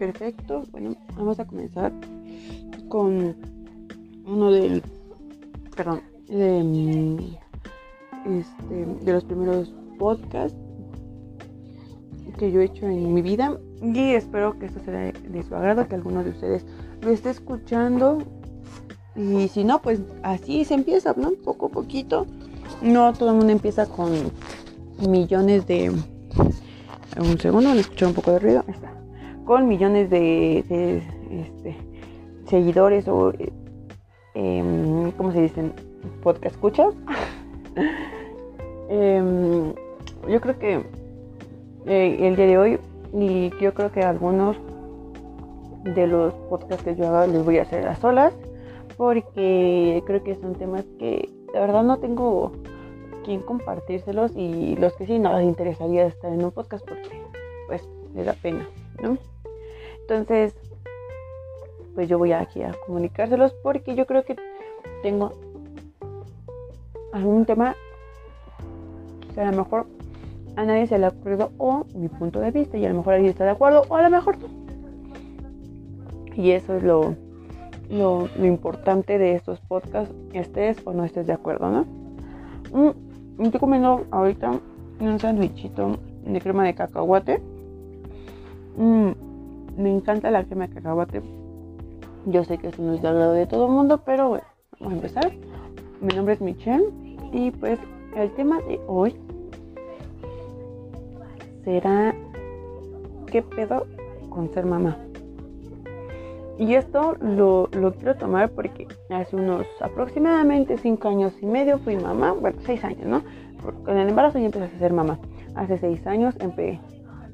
Perfecto. Bueno, vamos a comenzar con uno perdón, de, mm, este, de los primeros podcasts que yo he hecho en mi vida y espero que esto sea de, su agrado, que alguno de ustedes lo esté escuchando y si no, pues así se empieza, ¿no? Poco a poquito. No todo el mundo empieza con millones de... Un segundo, me escuché un poco de ruido. Ahí está. Con millones de, este, seguidores o... Eh, ¿Cómo se dicen? Podcast escuchas. Em, yo creo que eh, el día de hoy y yo creo que algunos de los podcasts que yo haga les voy a hacer a solas porque creo que son temas que de verdad no tengo quien compartírselos y los que sí no les interesaría estar en un podcast porque pues les da pena, Entonces, pues yo voy aquí a comunicárselos porque yo creo que tengo algún tema que a lo mejor a nadie se le ocurrido o mi punto de vista y a lo mejor alguien está de acuerdo o a lo mejor no. Y eso es lo, lo, importante de estos podcasts, estés o no estés de acuerdo, ¿no? Mm, estoy comiendo ahorita un sandwichito de crema de cacahuate. Mm, me encanta la crema de cacahuate. Yo sé que eso no es de agrado de todo el mundo, pero bueno, vamos a empezar. Mi nombre es Michelle y pues el tema de hoy será qué pedo con ser mamá. Y esto lo, quiero tomar porque hace unos aproximadamente 5 años y medio fui mamá, bueno, 6 años, ¿no? Con el embarazo ya empecé a ser mamá. Hace 6 años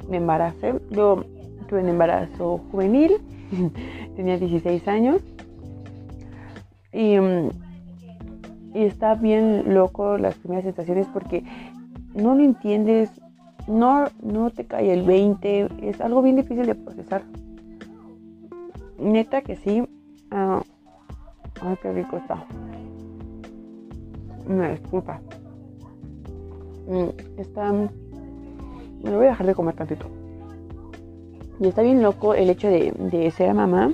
me embaracé. Yo tuve un embarazo juvenil, tenía 16 años. Y, y está bien loco las primeras sensaciones porque no lo entiendes, no, no te cae el 20, es algo bien difícil de procesar neta que sí. Ah, ay, qué rico está. Me disculpa. Mm, está. Me voy a dejar de comer tantito. Y está bien loco el hecho de, ser mamá.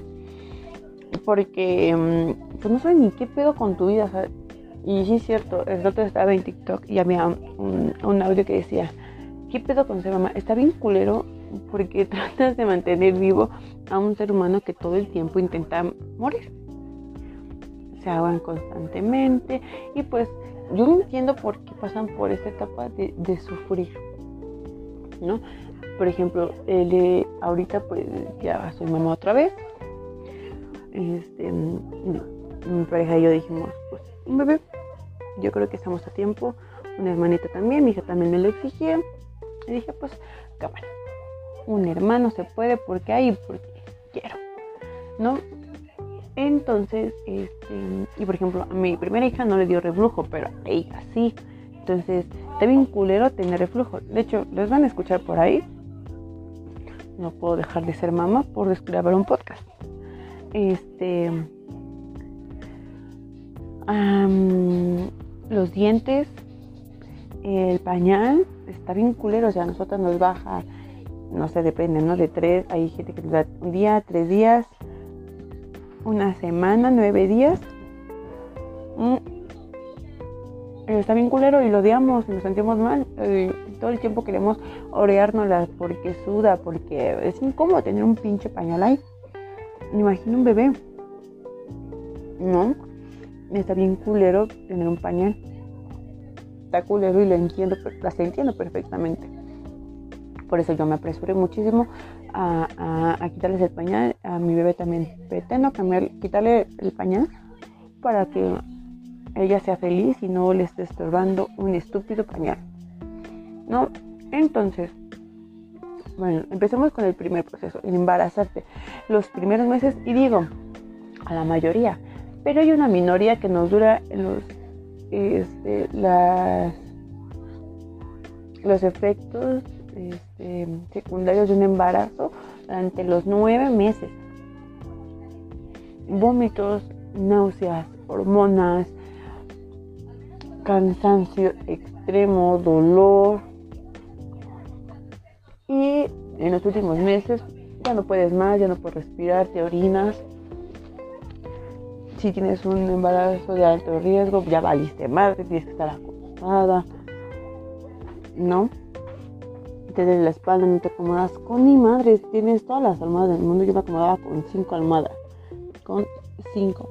Porque mm, pues no sé ni qué pedo con tu vida. Y sí es cierto, el otro estaba en TikTok y había un, un audio que decía, ¿qué pedo con ser mamá? Está bien culero porque tratas de mantener vivo a un ser humano que todo el tiempo intenta morir. Se ahogan constantemente y pues yo no entiendo por qué pasan por esta etapa de, sufrir, ¿no? Por ejemplo, él, ahorita pues ya soy mamá otra vez. Este, mi pareja y yo dijimos, pues un bebé, yo creo que estamos a tiempo. Una hermanita también, mi hija también me lo exigía. Y dije, pues, cámara un hermano se puede porque hay porque quiero, ¿no? Entonces, este, y por ejemplo, a mi primera hija no le dio reflujo, pero ella sí. Entonces, está bien culero tener reflujo. De hecho, les van a escuchar por ahí. No puedo dejar de ser mamá por grabar un podcast. Este. los dientes, el pañal, está bien culero. O sea, a nosotros nos baja no sé, depende, ¿no? De tres, hay gente que nos da un día, tres días, una semana, nueve días. Mm. Está bien culero y lo odiamos, nos sentimos mal. todo el tiempo queremos oreárnoslas porque suda, porque es incómodo tener un pinche pañal ahí. Me imagino un bebé. ¿No? Está bien culero tener un pañal. Está culero y lo entiendo, las entiendo perfectamente. Por eso yo me apresuré muchísimo a, quitarles el pañal. A mi bebé también pretendo cambiar, quitarle el pañal para que ella sea feliz y no le esté estorbando un estúpido pañal. ¿No? Entonces, bueno, empecemos con el primer proceso, el embarazarte. Los primeros meses, y digo, a la mayoría, pero hay una minoría que nos dura los, este, las, los efectos este, secundarios de un embarazo durante los nueve meses. Vómitos, náuseas, hormonas, cansancio extremo, dolor. Y en los últimos meses ya no puedes más, ya no puedes respirar, te orinas. Si tienes un embarazo de alto riesgo, ya valiste madre, tienes que estar acostada, ¿no? Te la espalda, no te acomodas con mi madre, tienes todas las almohadas del mundo. Yo me acomodaba con cinco almohadas, con cinco.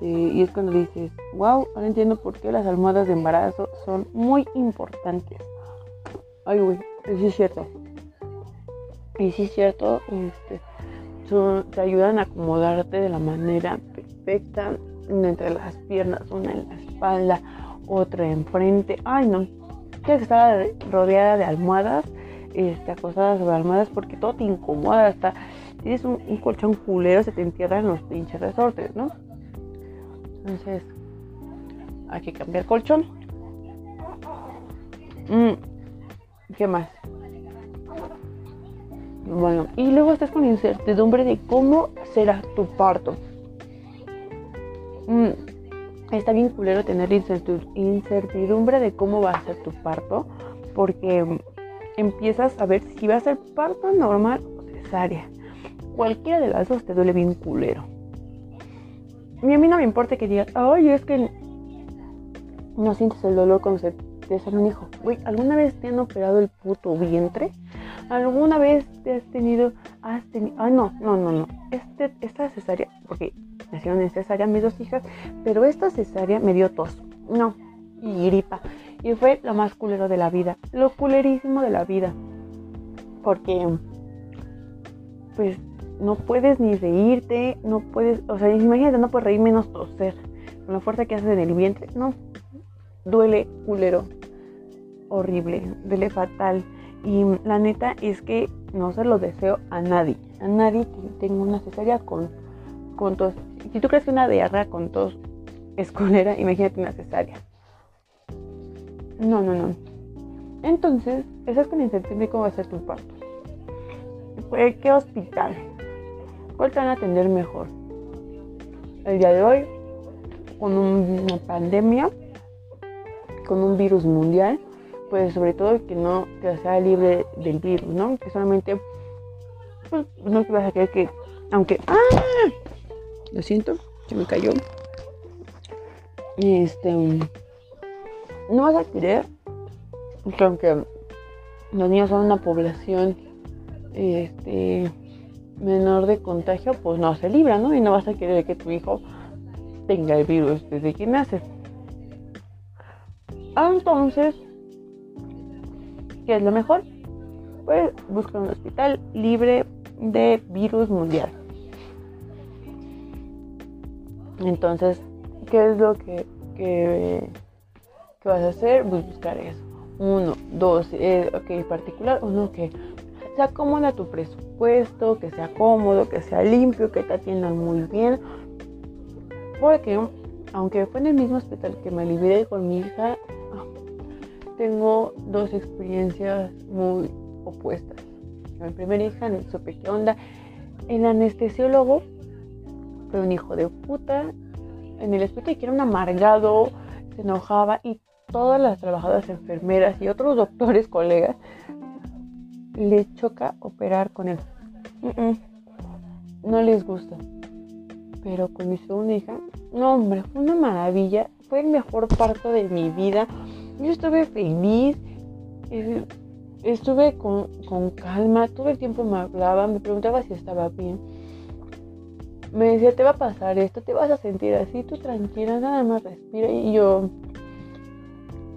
Y es cuando dices, wow, ahora entiendo por qué las almohadas de embarazo son muy importantes. Ay, güey, sí es cierto. Y sí es cierto, este, te ayudan a acomodarte de la manera perfecta, entre las piernas, una en la espalda, otra enfrente. Ay, no, que estar rodeada de almohadas, este, acostada sobre almohadas, porque todo te incomoda, hasta tienes un, colchón culero, se te entierran los pinches resortes, ¿no? Entonces, hay que cambiar colchón. Mm, ¿Qué más? Bueno, y luego estás con incertidumbre de cómo será tu parto. Mm, está bien culero tener incertidumbre de cómo va a ser tu parto, porque empiezas a ver si va a ser parto normal o cesárea. Cualquiera de las dos te duele bien culero. A mí no me importa que digas, ay, es que no sientes el dolor cuando se te sale un hijo. Güey, ¿alguna vez te han operado el puto vientre? ¿Alguna vez te has tenido, has tenido, ah, no, no, no, no, este, esta cesárea, porque nacieron en cesárea mis dos hijas, pero esta cesárea me dio tos, no, y gripa, y fue lo más culero de la vida, lo culerísimo de la vida, porque, pues, no puedes ni reírte, no puedes, o sea, imagínate, no puedes reír menos toser, con la fuerza que haces en el vientre, no, duele culero, horrible, duele fatal, y la neta es que no se lo deseo a nadie. A nadie tengo una cesárea con, con tos. Si tú crees que una diarrea con tos es colera, imagínate una cesárea. No, no, no. Entonces, eso es con incertidumbre cómo va a ser tu parto. ¿Qué hospital? ¿Cuál te van a atender mejor? El día de hoy, con una pandemia, con un virus mundial, pues sobre todo que no que sea libre del virus, ¿no? Que solamente, pues no te vas a creer que, aunque, ¡ah! Lo siento, se me cayó. Este, no vas a creer que aunque los niños son una población, este, menor de contagio, pues no se libra, ¿no? Y no vas a querer que tu hijo tenga el virus desde que nace. Entonces, ¿Qué es lo mejor? Pues busca un hospital libre de virus mundial. Entonces, ¿qué es lo que, que, vas a hacer? Pues buscar eso. Uno, dos, eh, ok, particular, uno que se acomoda tu presupuesto, que sea cómodo, que sea limpio, que te atiendan muy bien. Porque, aunque fue en el mismo hospital que me liberé con mi hija, tengo dos experiencias muy opuestas. Mi primera hija no supe qué onda. El anestesiólogo fue un hijo de puta. En el hospital que era un amargado, se enojaba y todas las trabajadoras enfermeras y otros doctores, colegas, le choca operar con él. No les gusta. Pero con mi segunda hija, no hombre, fue una maravilla. Fue el mejor parto de mi vida yo estuve feliz, eh, estuve con, calma, todo el tiempo me hablaba, me preguntaba si estaba bien. Me decía, te va a pasar esto, te vas a sentir así, tú tranquila, nada más respira. Y yo,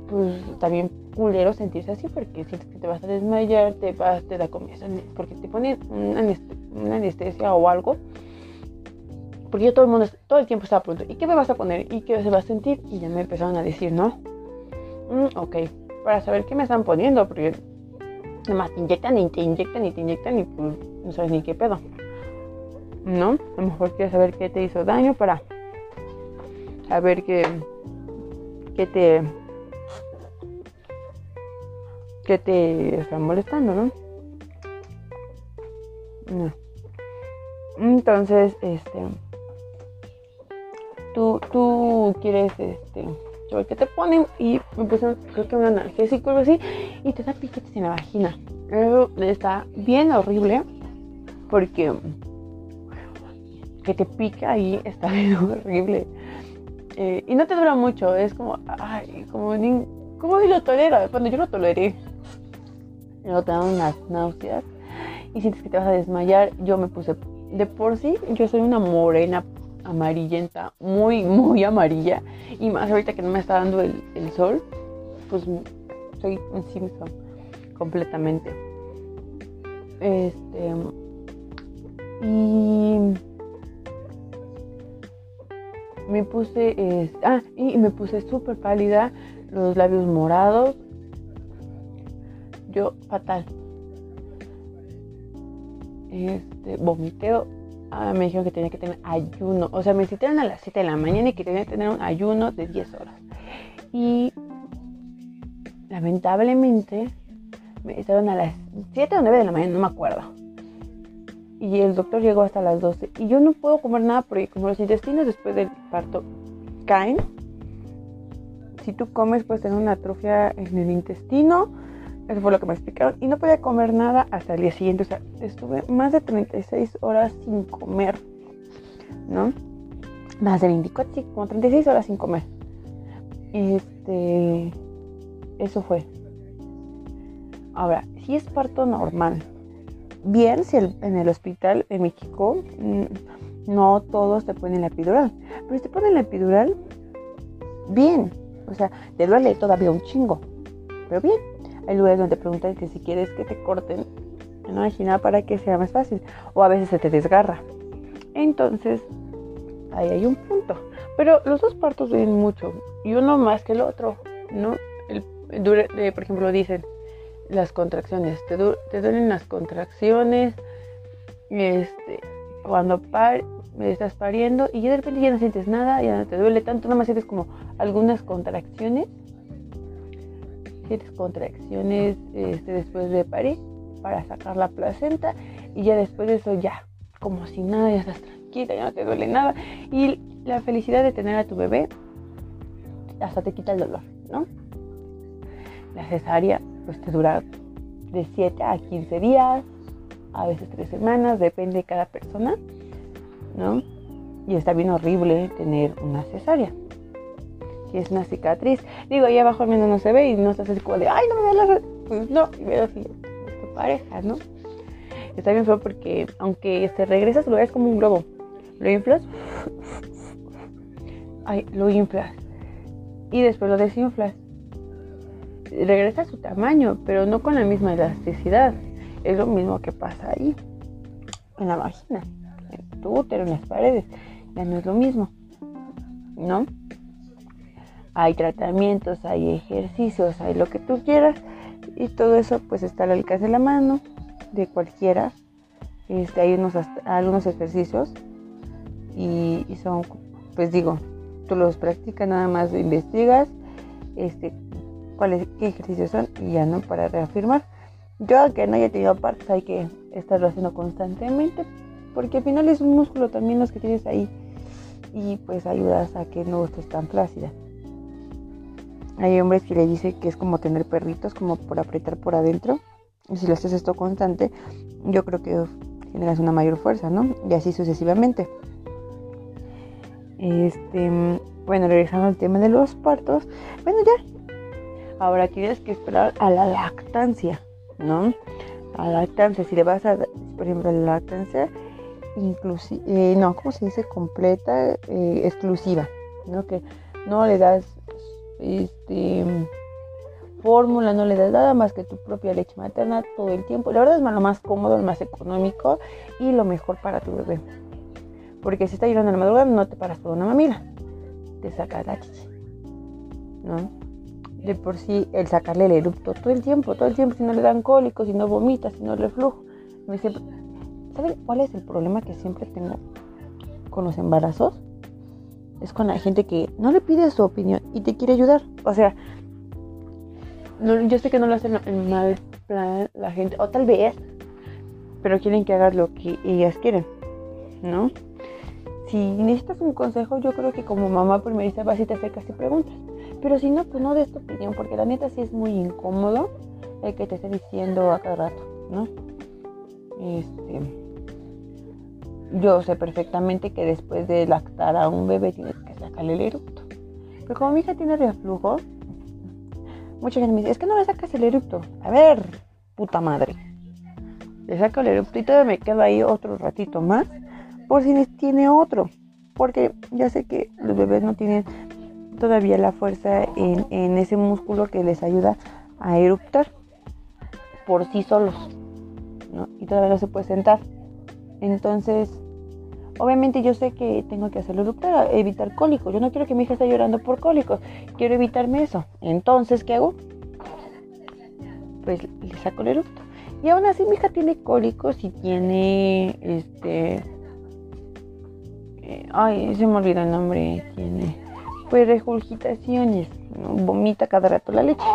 pues también culero sentirse así porque sientes que te vas a desmayar, te vas, te da comida, porque te ponen una anestesia o algo. Porque yo todo el mundo, todo el tiempo estaba preguntando, ¿y qué me vas a poner? ¿Y qué se va a sentir? Y ya me empezaron a decir, no, Mm, ok, para saber qué me están poniendo, porque además te inyectan y te inyectan y te inyectan y pues, no sabes ni qué pedo. ¿No? A lo mejor quieres saber qué te hizo daño para saber qué, qué te qué te está molestando, ¿no? No. Entonces, este tú, tú quieres este que te ponen y me pusieron creo que un analgésico o algo así y te da piquetes en la vagina. Eso está bien horrible porque que te pica ahí está bien horrible. Eh, y no te dura mucho, es como, ay, como ni, ¿cómo ni lo tolera? Cuando yo lo toleré, luego te dan unas náuseas y sientes que te vas a desmayar. Yo me puse, de por sí, yo soy una morena amarillenta, muy, muy amarilla. Y más ahorita que no me está dando el, el sol, pues soy un Simpson completamente. Este. Y me puse, ah, y me puse súper pálida, los labios morados. Yo, fatal. Este, vomiteo. Ah, me dijeron que tenía que tener ayuno. O sea, me citaron a las 7 de la mañana y que tenía que tener un ayuno de 10 horas. Y lamentablemente me estaban a las 7 o 9 de la mañana, no me acuerdo y el doctor llegó hasta las 12. Y yo no puedo comer nada porque como los intestinos después del parto caen, si tú comes puedes tener una atrofia en el intestino. Eso fue lo que me explicaron. Y no podía comer nada hasta el día siguiente. O sea, estuve más de 36 horas sin comer. ¿No? Más de 24, sí, como 36 horas sin comer. Este. Eso fue. Ahora, si es parto normal, bien si en el hospital en México mm, no todos te ponen la epidural, pero si te ponen la epidural, bien, o sea, te duele todavía un chingo, pero bien. Hay lugares donde preguntan que si quieres que te corten no nada para que sea más fácil, o a veces se te desgarra. Entonces, ahí hay un punto. Pero los dos partos duelen mucho, y uno más que el otro, ¿no? El, por ejemplo, dicen, las contracciones, te, duelen las contracciones, este, cuando par, estás pariendo y ya de repente ya no sientes nada, ya no te duele tanto, nada más sientes como algunas contracciones, sientes contracciones este, después de parir para sacar la placenta y ya después de eso ya, como si nada, ya estás tranquila, ya no te duele nada y la felicidad de tener a tu bebé hasta te quita el dolor, ¿no? La cesárea pues te dura de 7 a 15 días, a veces 3 semanas, depende de cada persona, ¿no? Y está bien horrible tener una cesárea. Si es una cicatriz, digo, ahí abajo al menos no se ve y no estás así como de, ay, no me veo la... Pues no, y veo así, tu pareja, ¿no? Está bien feo porque aunque te regresas, lo ves como un globo. Lo inflas, ay, lo inflas. Y después lo desinflas regresa a su tamaño, pero no con la misma elasticidad. Es lo mismo que pasa ahí, en la vagina, en tu útero, en las paredes. Ya no es lo mismo, ¿no? Hay tratamientos, hay ejercicios, hay lo que tú quieras. Y todo eso pues está al alcance de la mano de cualquiera. Este, hay unos, algunos ejercicios y, son, pues digo, tú los practicas, nada más investigas este, cuáles qué ejercicios son y ya no para reafirmar. Yo aunque no haya tenido partes hay que estarlo haciendo constantemente porque al final es un músculo también los que tienes ahí y pues ayudas a que no estés tan flácida. Hay hombres que le dicen que es como tener perritos, como por apretar por adentro. Y si lo haces esto constante, yo creo que generas una mayor fuerza, ¿no? Y así sucesivamente. Este, bueno, regresando al tema de los partos. Bueno, ya, Ahora tienes que esperar a la lactancia, ¿no? A la lactancia, si le vas a, por ejemplo, la lactancia, inclusive, eh, no, ¿cómo se dice? Completa, eh, exclusiva, ¿no? Que no le das, este, fórmula, no le das nada más que tu propia leche materna todo el tiempo. La verdad es lo más cómodo, lo más económico y lo mejor para tu bebé. Porque si está llorando en la madrugada, no te paras por una mamila. Te sacas la chicha. De por sí el sacarle el erupto todo el tiempo, todo el tiempo, si no le dan cólicos, si no vomita, si no le flujo. ¿Saben cuál es el problema que siempre tengo con los embarazos? Es con la gente que no le pide su opinión y te quiere ayudar. O sea, yo sé que no lo hacen en mal plan la gente, o tal vez, pero quieren que hagas lo que ellas quieren, ¿no? Si necesitas un consejo, yo creo que como mamá primerista vas y te acercas y preguntas. Pero si no, pues no des tu opinión, porque la neta sí es muy incómodo el que te esté diciendo a cada rato, ¿no? Este, yo sé perfectamente que después de lactar a un bebé tienes que sacarle el eructo. Pero como mi hija tiene reflujo, mucha gente me dice, es que no le sacas el eructo. A ver, puta madre. Le saco el eructo y todavía me quedo ahí otro ratito más por si tiene otro. Porque ya sé que los bebés no tienen todavía la fuerza en, ese músculo que les ayuda a eruptar por sí solos. Y todavía no se puede sentar. Entonces, obviamente yo sé que tengo que hacerlo eruptar, evitar cólicos. Yo no quiero que mi hija esté llorando por cólicos. Quiero evitarme eso. Entonces, ¿qué hago? Pues le saco el eructo. Y aún así mi hija tiene cólicos y tiene este ay, se me olvidó el nombre, tiene pues regurgitaciones, vomita cada rato la leche.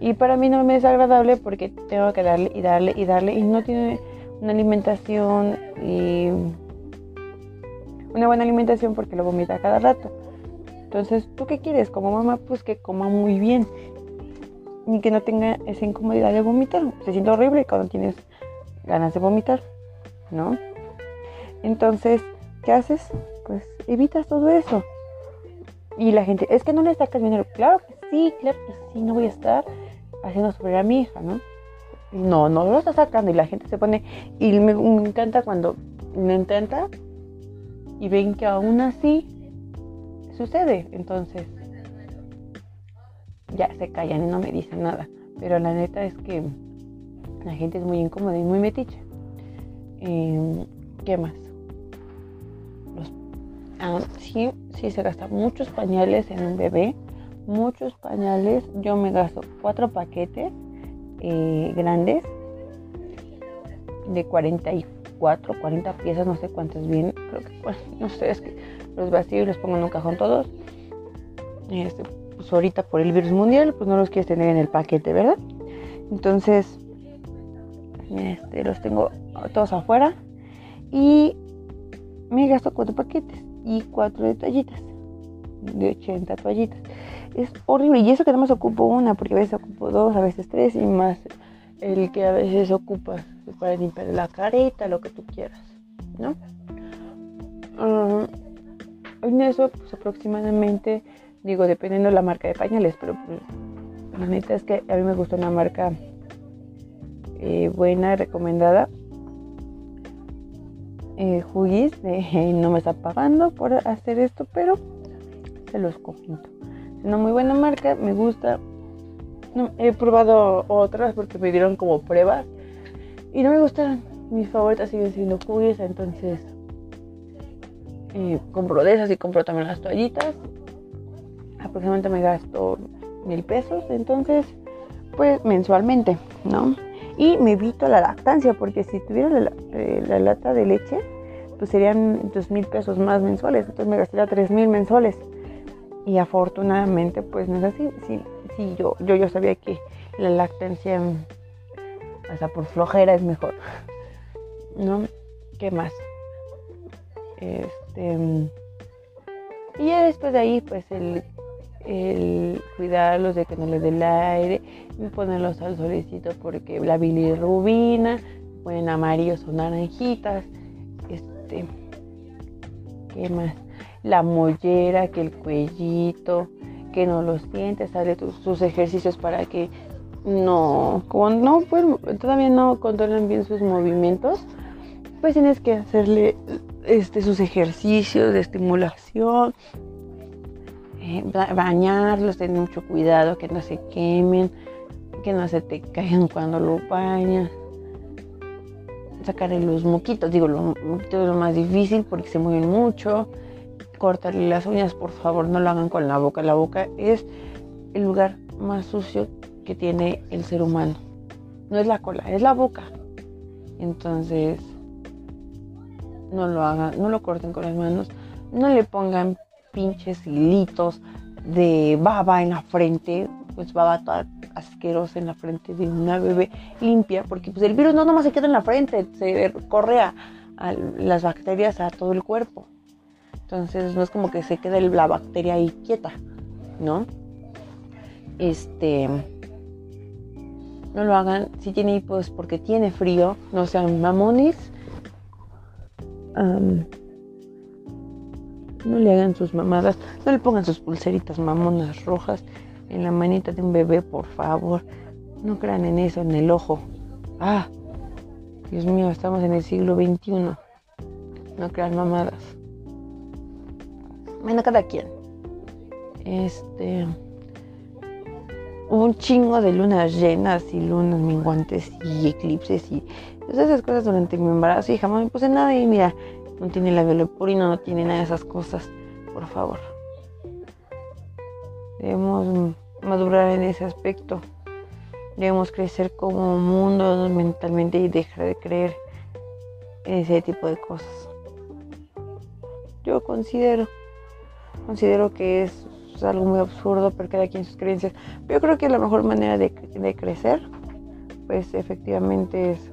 Y para mí no me es agradable porque tengo que darle y darle y darle y no tiene una alimentación y una buena alimentación porque lo vomita cada rato. Entonces, ¿tú qué quieres? Como mamá, pues que coma muy bien y que no tenga esa incomodidad de vomitar. Se siente horrible cuando tienes ganas de vomitar, ¿no? Entonces, ¿qué haces? Pues evitas todo eso. Y la gente, es que no le sacas dinero. Claro que sí, claro que sí, no voy a estar haciendo sufrir a mi hija, ¿no? No, no lo está sacando y la gente se pone, y me, encanta cuando me intenta y ven que aún así sucede. Entonces, ya se callan y no me dicen nada. Pero la neta es que la gente es muy incómoda y muy metiche. Em, ¿Qué más? Ah, sí, sí se gasta muchos pañales en un bebé, muchos pañales. Yo me gasto cuatro paquetes eh, grandes de 44, 40 piezas, no sé cuántas bien, creo que, no sé, es que los vacío y los pongo en un cajón todos. Este, pues ahorita por el virus mundial, pues no los quieres tener en el paquete, ¿verdad? Entonces, este, los tengo todos afuera y me gasto cuatro paquetes y cuatro de toallitas, de 80 toallitas. Es horrible. Y eso que no más ocupo una, porque a veces ocupo dos, a veces tres y más el que a veces ocupa para limpiar la careta, lo que tú quieras, ¿no? Uh, en eso, pues aproximadamente, digo, dependiendo de la marca de pañales, pero pues, la neta es que a mí me gusta una marca eh, buena, recomendada, eh, no me está pagando por hacer esto, pero se los comento. Es una muy buena marca, me gusta. he probado otras porque me dieron como pruebas y no me gustan. Mis favoritas siguen siendo Huggies, entonces eh, compro de esas y compro también las toallitas. Aproximadamente me gasto mil pesos, entonces pues mensualmente, ¿no? Y me evito la lactancia, porque si tuviera la, eh, lata de leche, pues serían dos mil pesos más mensuales. Entonces me gastaría tres mil mensuales. Y afortunadamente, pues no es así. Sí, sí yo, yo, yo sabía que la lactancia, o sea, por flojera es mejor. ¿No? ¿Qué más? Este. Y después de ahí, pues el el cuidarlos de que no les dé el aire, ponerlos al solecito porque la bilirrubina, ponen amarillos o naranjitas, este, ¿qué más? La mollera, que el cuellito, que no los sientes, sale sus ejercicios para que no, como no, pues todavía no controlan bien sus movimientos, pues tienes que hacerle este, sus ejercicios de estimulación, eh, bañarlos, tener mucho cuidado que no se quemen, que no se te caigan cuando lo bañas. Sacarle los moquitos, digo, los moquitos es lo más difícil porque se mueven mucho. Cortarle las uñas, por favor, no lo hagan con la boca. La boca es el lugar más sucio que tiene el ser humano. No es la cola, es la boca. Entonces, no lo hagan, no lo corten con las manos, no le pongan pinches hilitos de baba en la frente, pues baba toda asquerosa en la frente de una bebé limpia, porque pues el virus no nomás se queda en la frente, se corre a, las bacterias a todo el cuerpo. Entonces no es como que se quede la bacteria ahí quieta, ¿no? Este. No lo hagan. Si tiene hipos porque tiene frío, no sean mamones. no le hagan sus mamadas, no le pongan sus pulseritas mamonas rojas en la manita de un bebé, por favor. No crean en eso, en el ojo. Ah, Dios mío, estamos en el siglo XXI. No crean mamadas. Bueno, cada quien. Este. Un chingo de lunas llenas y lunas minguantes y eclipses y todas esas cosas durante mi embarazo y jamás me puse nada y mira, no tiene la leporino, no tiene nada de esas cosas. Por favor. Debemos madurar en ese aspecto. Debemos crecer como mundo mentalmente y dejar de creer en ese tipo de cosas. Yo considero, considero que es algo muy absurdo, pero cada quien sus creencias. Pero yo creo que la mejor manera de, crecer, pues efectivamente es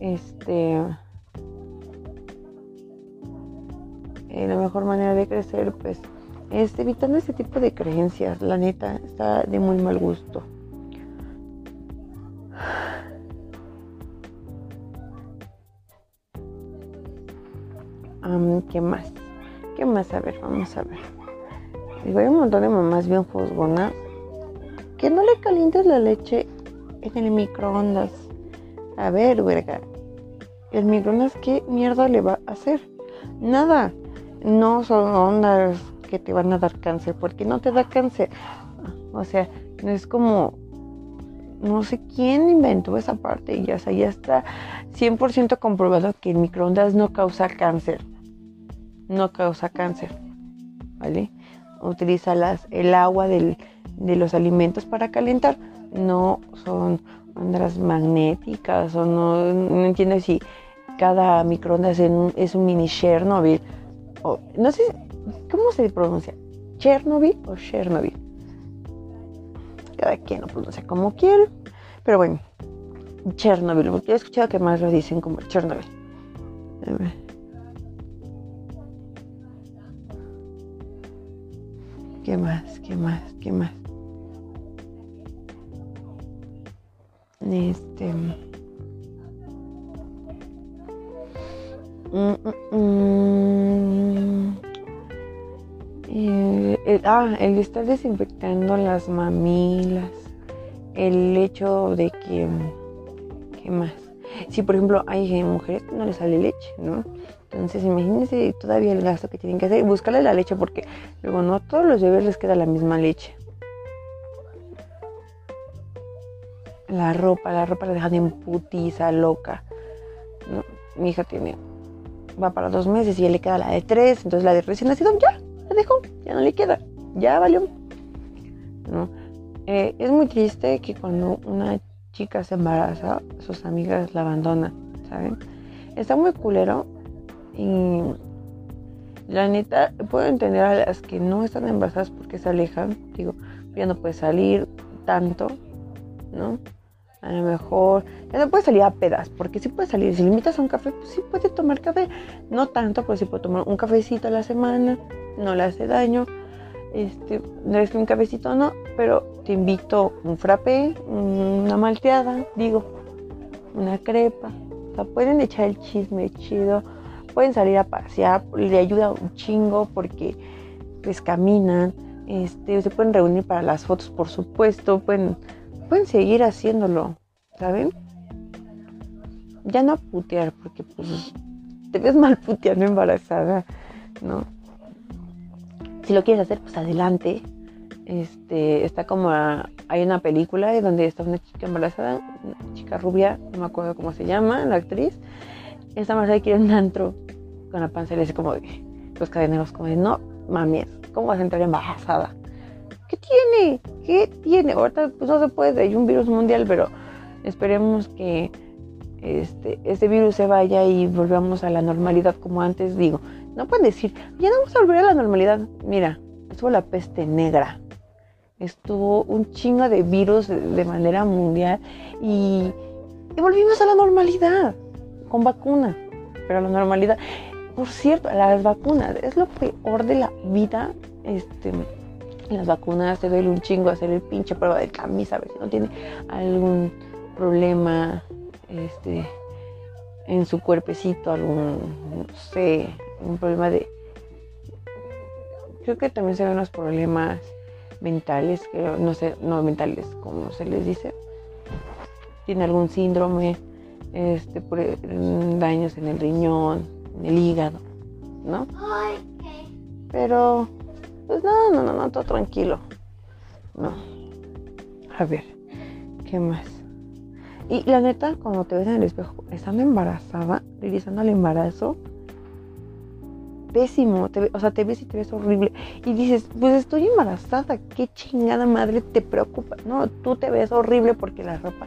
este eh, la mejor manera de crecer pues es evitando ese tipo de creencias la neta está de muy mal gusto ¿Qué más? ¿Qué más? A ver, vamos a ver. Digo, hay un montón de mamás bien juzgona. Que no le calientes la leche en el microondas. A ver, verga. El microondas, ¿qué mierda le va a hacer? Nada. No son ondas que te van a dar cáncer, porque no te da cáncer. O sea, no es como no sé quién inventó esa parte, ya, o ya está 100% comprobado que el microondas no causa cáncer. No causa cáncer, ¿vale? Utiliza las, el agua de los alimentos para calentar. No son ondas magnéticas o no, entiendo si cada microondas es un, mini Chernobyl. O, no sé, ¿cómo se pronuncia? ¿Chernobyl o Chernobyl? Cada quien lo pronuncia como quiere. Pero bueno, Chernobyl, he escuchado que más lo dicen como Chernobyl. ¿Qué más? ¿Qué más? ¿Qué más? Este. Mm, mm, mm. Eh, ah, el estar desinfectando las mamilas el hecho de que, ¿qué más? Si por ejemplo hay mujeres que no les sale leche, ¿no? Entonces imagínense todavía el gasto que tienen que hacer, buscarle la leche porque luego no a todos los bebés les queda la misma leche. La ropa, la ropa la dejan en putiza, loca. Mi hija tiene, va para dos meses y ya le queda la de tres, entonces la de recién nacido ya, la dejó, ya no le queda, ya valió. ¿no? Eh, es muy triste que cuando una chica se embaraza, sus amigas la abandonan, ¿saben? Está muy culero y la neta, puedo entender a las que no están embarazadas porque se alejan, digo, ya no puede salir tanto, ¿no? A lo mejor ya no puede salir a pedas, porque sí puede salir. Si le invitas a un café, pues sí puede tomar café. No tanto, pero sí puede tomar un cafecito a la semana, no le hace daño este, no es un cafecito no, pero te invito un frappé, una malteada, digo, una crepa. O sea, pueden echar el chisme chido, pueden salir a pasear, le ayuda un chingo porque pues caminan, este, se pueden reunir para las fotos, por supuesto, pueden, pueden seguir haciéndolo, ¿saben? Ya no putear, porque pues te ves mal puteando embarazada, ¿no? si lo quieres hacer, pues adelante. Este, está como hay una película donde está una chica embarazada, una chica rubia, no me acuerdo cómo se llama, la actriz. Esta embarazada quiere un antro con la panza y le dice como los cadeneros como de, no mames, ¿cómo vas a entrar embarazada? ¿Qué tiene? ¿Qué tiene? Ahorita pues no se puede, hay un virus mundial, pero esperemos que este, este virus se vaya y volvamos a la normalidad como antes, digo, no pueden decir, ya no vamos a volver a la normalidad. Mira, estuvo la peste negra. Estuvo un chingo de virus de, manera mundial y, volvimos a la normalidad con vacuna. Pero la normalidad. Por cierto, las vacunas es lo peor de la vida. Este, las vacunas te duele un chingo hacer el pinche prueba de camisa, a ver si no tiene algún problema este, en su cuerpecito, algún, no sé, un problema de... Creo que también se ven los problemas mentales, que no sé, no mentales, como se les dice. Tiene algún síndrome, este, por daños en el riñón, el hígado, ¿no? Pero, pues no, no, no, no, todo tranquilo. No. A ver, ¿qué más? Y la neta, cuando te ves en el espejo, estando embarazada, realizando el embarazo, pésimo. o sea, te ves y te ves horrible. Y dices, pues estoy embarazada, qué chingada madre te preocupa. No, tú te ves horrible porque la ropa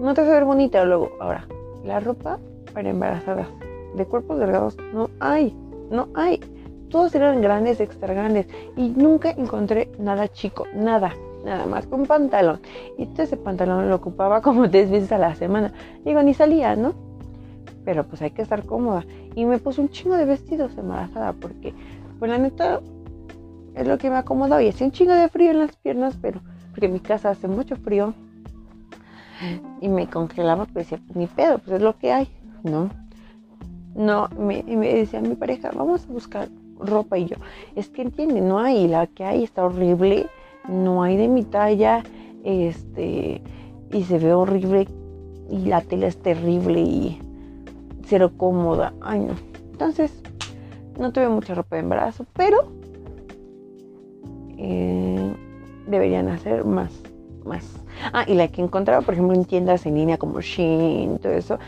no te hace ver bonita. Luego, ahora, la ropa para embarazadas de cuerpos delgados no hay, no hay. Todos eran grandes, extra grandes. Y nunca encontré nada chico, nada nada más con un pantalón. Y todo ese pantalón lo ocupaba como 10 veces a la semana. Digo, ni salía, ¿no? Pero pues hay que estar cómoda. Y me puse un chingo de vestidos embarazada porque, pues la neta, es lo que me acomodaba. Y hacía un chingo de frío en las piernas, pero porque en mi casa hace mucho frío. Y me congelaba, pues decía, ni pedo, pues es lo que hay, ¿no? No, me, me decía mi pareja, vamos a buscar ropa y yo, es que entiende, no hay, la que hay está horrible no hay de mi talla, este, y se ve horrible, y la tela es terrible y cero cómoda. Ay, no. Entonces, no tuve mucha ropa de embarazo, pero eh, deberían hacer más, más. Ah, y la que encontraba, por ejemplo, en tiendas en línea como Shein, todo eso,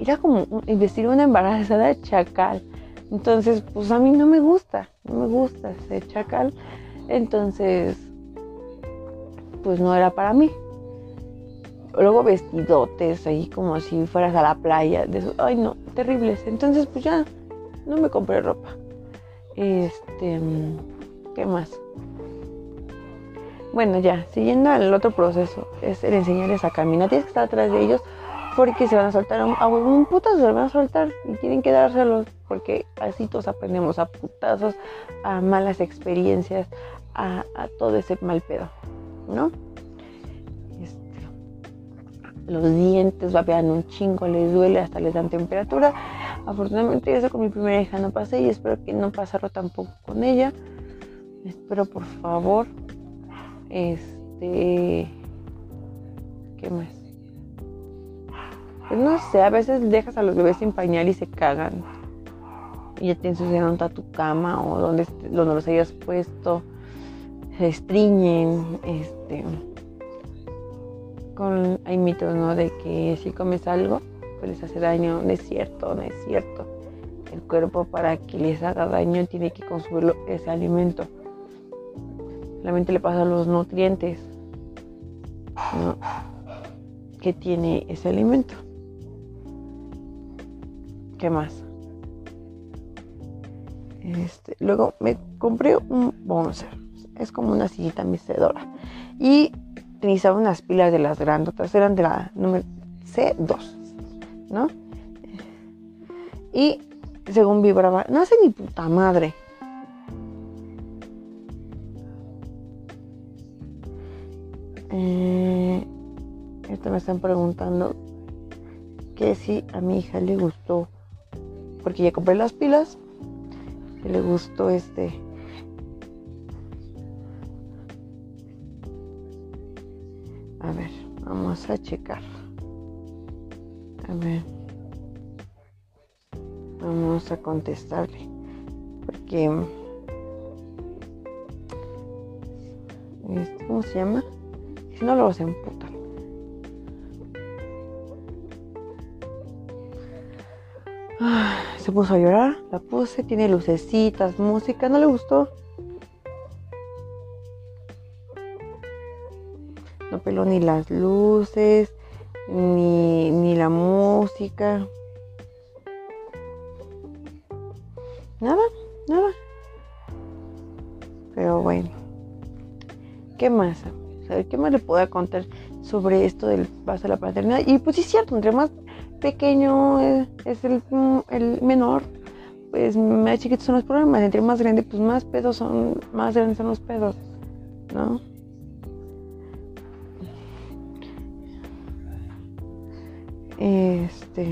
era como vestir una embarazada chacal. Entonces, pues a mí no me gusta, no me gusta ser chacal. Entonces, pues no era para mí. Luego vestidotes ahí como si fueras a la playa, eso, ay no, terribles. Entonces pues ya no me compré ropa. Este, ¿qué más? Bueno, ya, siguiendo al otro proceso, es el enseñarles a caminar. Tienes que estar atrás de ellos porque se van a soltar a un, putazo, se van a soltar y tienen que dárselos porque así todos aprendemos a putazos, a malas experiencias, a, a todo ese mal pedo. ¿no? Este, los dientes vapean un chingo, les duele, hasta les dan temperatura. Afortunadamente eso con mi primera hija no pasé y espero que no pasarlo tampoco con ella. Espero por favor. Este. ¿Qué más? Pues no sé, a veces dejas a los bebés sin pañal y se cagan. Y ya te ensuciaron toda tu cama o donde, donde los hayas puesto se estriñen, este, con, hay mitos, ¿no? De que si comes algo, pues les hace daño, no es cierto, no es cierto. El cuerpo para que les haga daño tiene que consumir ese alimento. Solamente le pasan los nutrientes que tiene ese alimento. ¿Qué más? Este, luego me compré un bonser es como una sillita mecedora. Y utilizaba unas pilas de las grandotas, eran de la número C2, ¿no? Y según vibraba, no hace ni puta madre. Eh, esto me están preguntando que si a mi hija le gustó, porque ya compré las pilas, que le gustó este A ver, vamos a checar. A ver. Vamos a contestarle. Porque... Este, ¿Cómo se llama? Si no, lo vas a se puso a llorar, la puse, tiene lucecitas, música, no le gustó. no peló ni las luces, ni, la música. Nada, nada. Pero bueno. ¿Qué más? ¿Qué más le puedo contar sobre esto del paso de la paternidad? Y pues sí es cierto, entre más pequeño es, el, el, menor, pues más chiquitos son los problemas. Entre más grande, pues más pedos son, más grandes son los pedos. ¿no? Este.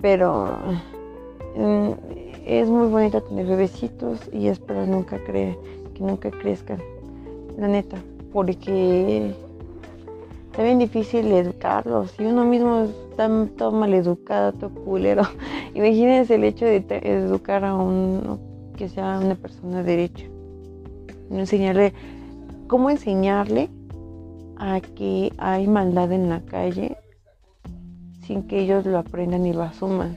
Pero mm, es muy bonito tener bebecitos y espero nunca que nunca crezcan. La neta. Porque está bien difícil educarlos. Y uno mismo está todo mal educado, todo culero. Imagínense el hecho de educar a un que sea una persona de derecho. Enseñarle, cómo enseñarle a que hay maldad en la calle sin que ellos lo aprendan y lo asuman.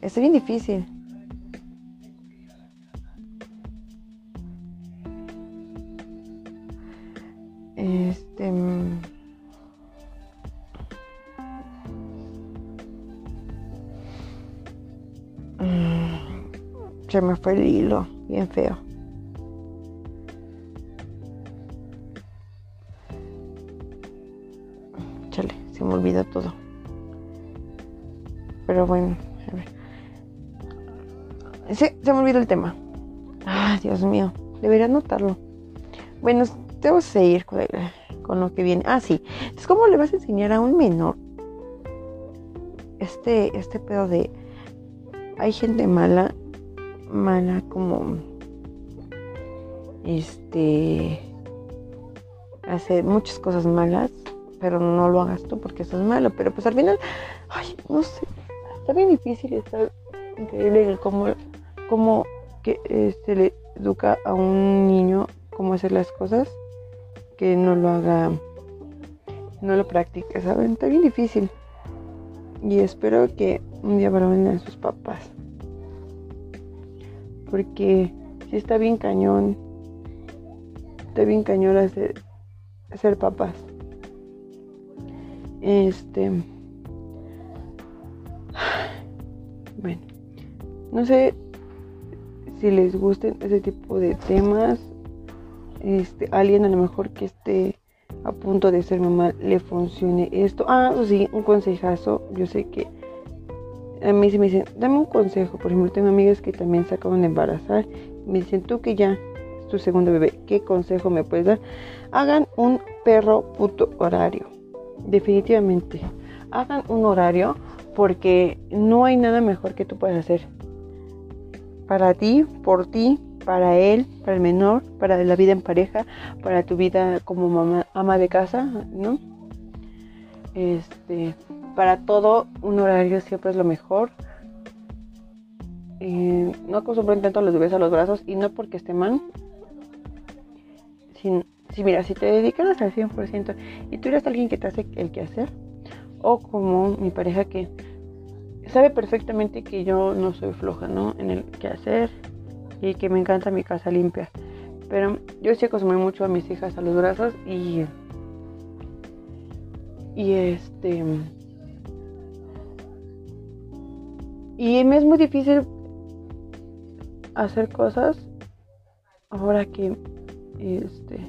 Es bien difícil. Este. Se me fue el hilo, bien feo. Chale, se me olvidó todo. Pero bueno, a se me olvidó el tema. Ay, Dios mío, debería anotarlo. Bueno, debo seguir con, lo que viene. Ah, sí. Entonces, ¿cómo le vas a enseñar a un menor este, este pedo de hay gente mala, mala como este hace muchas cosas malas, pero no lo hagas tú porque eso es malo. Pero pues al final, ay, no sé, está bien difícil, está increíble cómo, cómo que se este, le educa a un niño cómo hacer las cosas que no lo haga, no lo practique, ¿saben? Está bien difícil. Y espero que un día a sus papás. Porque si está bien cañón, está bien cañón hacer, ser papás. Este. Bueno, no sé si les gusten ese tipo de temas este, alguien a lo mejor que esté a punto de ser mamá le funcione esto. Ah, sí, un consejazo. Yo sé que a mí se me dicen, dame un consejo. Por ejemplo, tengo amigas que también se acaban de embarazar. Me dicen, tú que ya es tu segundo bebé, ¿qué consejo me puedes dar? Hagan un perro puto horario. Definitivamente. Hagan un horario porque no hay nada mejor que tú puedas hacer. Para ti, por ti, para él, para el menor, para la vida en pareja, para tu vida como mamá, ama de casa, ¿no? Este, para todo un horario siempre es lo mejor. Eh, no acostumbren tanto a los bebés a los brazos y no porque esté mal. Si, mira, si te dedicas al 100% y tú eres alguien que te hace el quehacer, o como mi pareja que sabe perfectamente que yo no soy floja, ¿no? En el quehacer, y que me encanta mi casa limpia. Pero yo sí acostumbré mucho a mis hijas a los brazos y. Y este. Y me es muy difícil hacer cosas ahora que este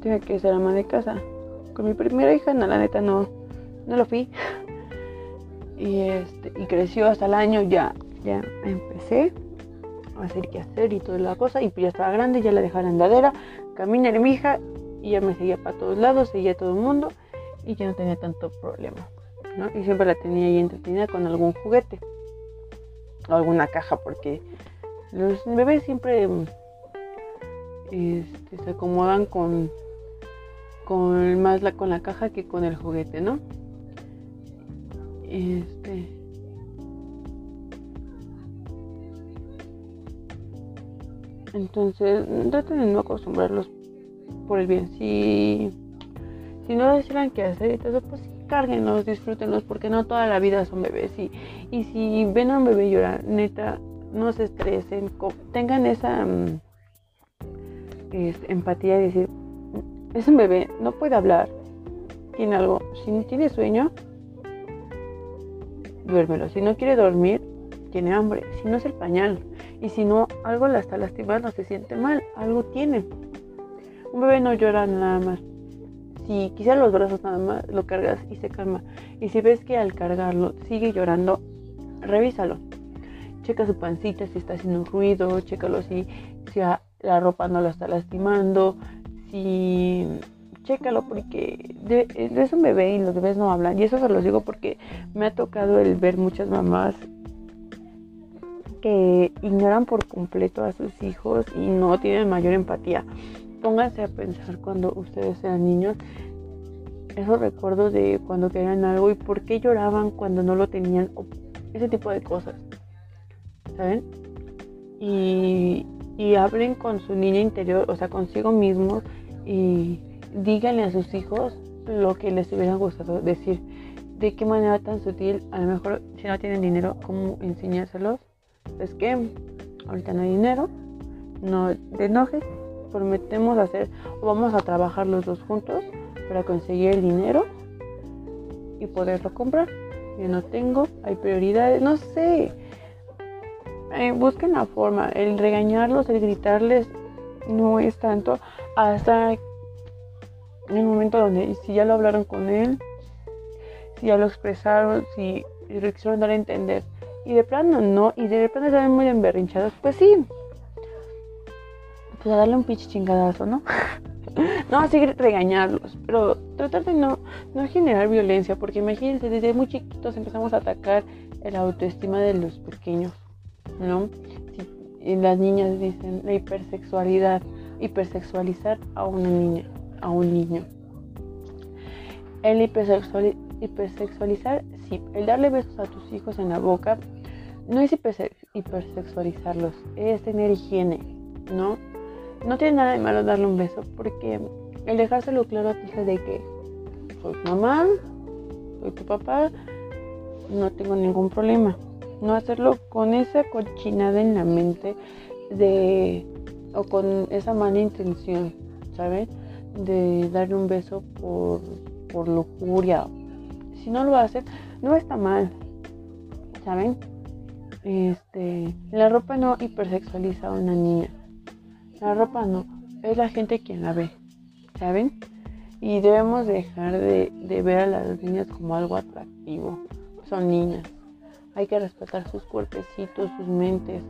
tengo que ser ama de casa. Con mi primera hija, no, la neta no, no lo fui. Y este, y creció hasta el año ya, ya empecé hacer qué hacer y toda la cosa. Y pues ya estaba grande, ya la dejaba en la andadera, camina mi hija y ya me seguía para todos lados, seguía todo el mundo y ya no tenía tanto problema. ¿no? Y siempre la tenía ahí entretenida con algún juguete o alguna caja porque los bebés siempre este, se acomodan con con más la con la caja que con el juguete, ¿no? Este Entonces, traten de no acostumbrarlos por el bien. Si, si no desean qué hacer y todo, pues cárguenlos, disfrútenlos, porque no toda la vida son bebés. Y, y si ven a un bebé llorar, neta, no se estresen, tengan esa mm, empatía y decir, es un bebé, no puede hablar, tiene algo, si no tiene sueño, duérmelo. Si no quiere dormir, tiene hambre. Si no es el pañal, y si no, algo la está lastimando, se siente mal, algo tiene. Un bebé no llora nada más. Si quisiera los brazos nada más, lo cargas y se calma. Y si ves que al cargarlo sigue llorando, revísalo. checa su pancita si está haciendo ruido, chécalo si, si la ropa no la está lastimando, si chécalo porque es un bebé y los bebés no hablan. Y eso se los digo porque me ha tocado el ver muchas mamás que ignoran por completo a sus hijos y no tienen mayor empatía. Pónganse a pensar cuando ustedes eran niños esos recuerdos de cuando querían algo y por qué lloraban cuando no lo tenían, ese tipo de cosas, ¿saben? Y, y hablen con su niña interior, o sea, consigo mismos y díganle a sus hijos lo que les hubiera gustado decir. De qué manera tan sutil, a lo mejor si no tienen dinero, cómo enseñárselos. Es que ahorita no hay dinero, no te enojes, prometemos hacer o vamos a trabajar los dos juntos para conseguir el dinero y poderlo comprar. Yo no tengo, hay prioridades, no sé. Eh, busquen la forma. El regañarlos, el gritarles, no es tanto hasta el momento donde si ya lo hablaron con él, si ya lo expresaron, si lo quisieron dar a entender. Y de plano no, y de plano están muy emberrinchados, pues sí. Pues a darle un pinche chingadazo, ¿no? no así regañarlos, pero tratar de no, no generar violencia, porque imagínense, desde muy chiquitos empezamos a atacar el autoestima de los pequeños, ¿no? y las niñas dicen la hipersexualidad, hipersexualizar a una niña a un niño. El hipersexualizar, sí, el darle besos a tus hijos en la boca no es hipersexualizarlos, es tener higiene, ¿no? No tiene nada de malo darle un beso porque el dejárselo claro a tu hija de que soy tu mamá, soy tu papá, no tengo ningún problema. No hacerlo con esa cochinada en la mente de o con esa mala intención, ¿sabes? de darle un beso por, por lujuria. Si no lo hacen, no está mal. ¿Saben? Este, la ropa no hipersexualiza a una niña. La ropa no, es la gente quien la ve. ¿Saben? Y debemos dejar de, de ver a las niñas como algo atractivo. Son niñas. Hay que respetar sus cuerpecitos, sus mentes.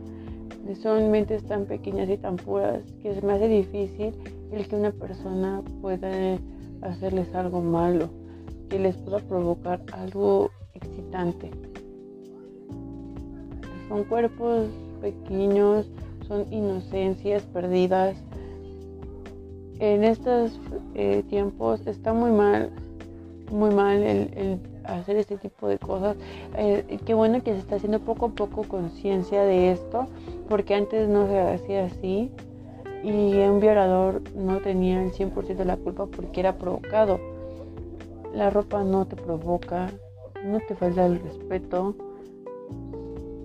Son mentes tan pequeñas y tan puras que se me hace difícil el que una persona pueda hacerles algo malo, que les pueda provocar algo excitante. Son cuerpos pequeños, son inocencias perdidas. En estos eh, tiempos está muy mal, muy mal el, hacer este tipo de cosas. Eh, qué bueno que se está haciendo poco a poco conciencia de esto, porque antes no se hacía así y un violador no tenía el 100% de la culpa porque era provocado. La ropa no te provoca, no te falta el respeto.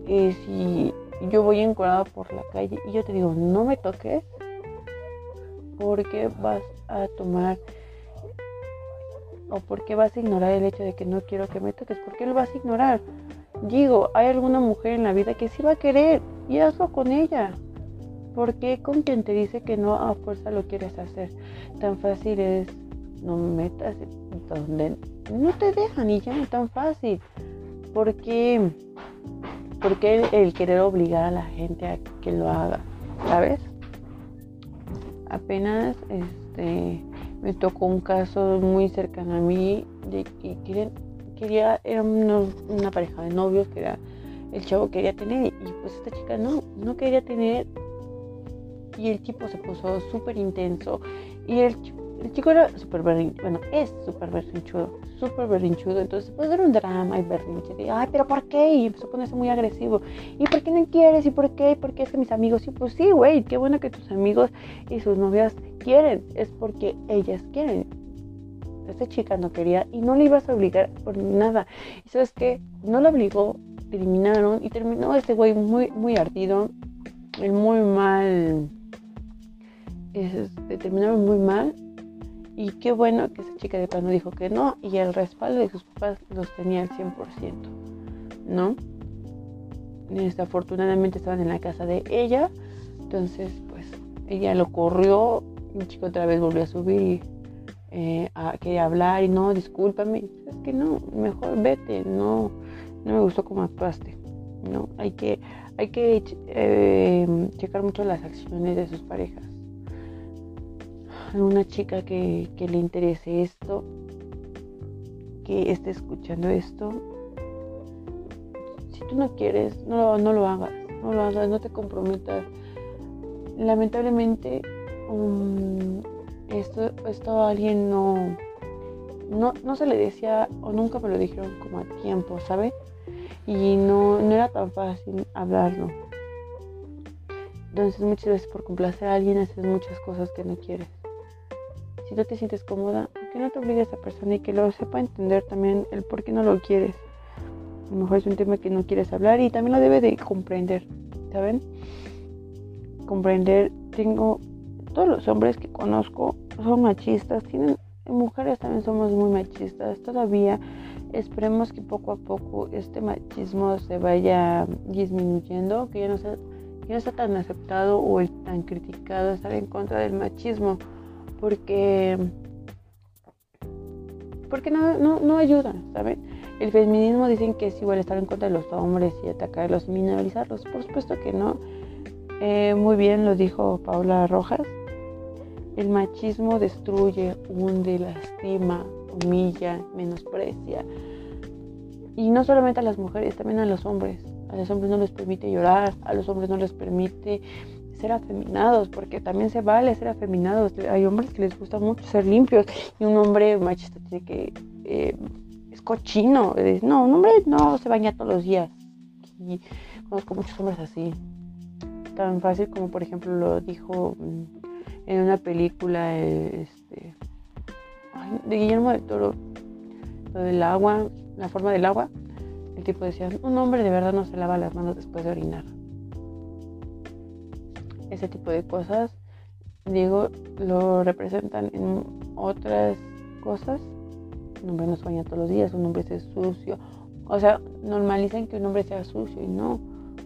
Y si yo voy encuadrada por la calle y yo te digo, no me toques, porque vas a tomar o porque vas a ignorar el hecho de que no quiero que me toques, ¿por qué lo vas a ignorar? Digo, hay alguna mujer en la vida que sí va a querer y hazlo con ella. ¿Por qué con quien te dice que no a fuerza lo quieres hacer? Tan fácil es, no me metas donde no te dejan y ya tan fácil. ¿Por qué, el, querer obligar a la gente a que lo haga? ¿Sabes? Apenas este, me tocó un caso muy cercano a mí de que quieren, quería, era una pareja de novios que era, el chavo quería tener y pues esta chica no, no quería tener y el tipo se puso súper intenso y el, el, chico era súper berrinchudo, bueno, es súper berrinchudo, súper berrinchudo, entonces pues era un drama y berrinche ay, pero ¿por qué? Y empezó a ponerse muy agresivo, ¿y por qué no quieres? ¿Y por qué? ¿Y por qué es que mis amigos? Y pues sí, güey, qué bueno que tus amigos y sus novias quieren, es porque ellas quieren. Esta chica no quería y no le ibas a obligar por nada. Y sabes que no lo obligó, terminaron y terminó este güey muy, muy ardido, muy mal terminaron muy mal. Y qué bueno que esa chica de plano dijo que no. Y el respaldo de sus papás los tenía al 100%. ¿No? Desafortunadamente estaban en la casa de ella. Entonces, pues, ella lo corrió. El chico otra vez volvió a subir y eh, a, quería hablar. Y no, discúlpame. Es que no, mejor vete. No, no me gustó cómo actuaste. ¿no? Hay que hay que eh, checar mucho las acciones de sus parejas. Alguna chica que, le interese esto, que esté escuchando esto, si tú no quieres, no, lo hagas, no lo hagas, no te comprometas. Lamentablemente, um, esto, esto a alguien no, no, no se le decía o nunca me lo dijeron como a tiempo, ¿sabe? Y no, no era tan fácil hablarlo. Entonces muchas veces por complacer a alguien haces muchas cosas que no quieres. Si no te sientes cómoda, que no te obligue a esa persona y que lo sepa entender también el por qué no lo quieres. A lo mejor es un tema que no quieres hablar y también lo debe de comprender, ¿saben? Comprender, tengo, todos los hombres que conozco son machistas, tienen mujeres también somos muy machistas. Todavía esperemos que poco a poco este machismo se vaya disminuyendo, que ya no sea, no sea tan aceptado o tan criticado estar en contra del machismo, porque porque no, no, no ayuda, ¿saben? El feminismo dicen que es igual estar en contra de los hombres y atacarlos y. Por supuesto que no. Eh, muy bien lo dijo Paula Rojas. El machismo destruye, hunde, lastima, humilla, menosprecia. Y no solamente a las mujeres, también a los hombres. A los hombres no les permite llorar, a los hombres no les permite ser afeminados, porque también se vale ser afeminados. Hay hombres que les gusta mucho ser limpios y un hombre machista tiene que... Eh, es cochino. No, un hombre no se baña todos los días. Y conozco muchos hombres así. Tan fácil como por ejemplo lo dijo mm, en una película este, de Guillermo del Toro, lo del agua, la forma del agua, el tipo decía, un hombre de verdad no se lava las manos después de orinar. Ese tipo de cosas, digo, lo representan en otras cosas. Un hombre no se baña todos los días, un hombre es sucio. O sea, normalizan que un hombre sea sucio y no.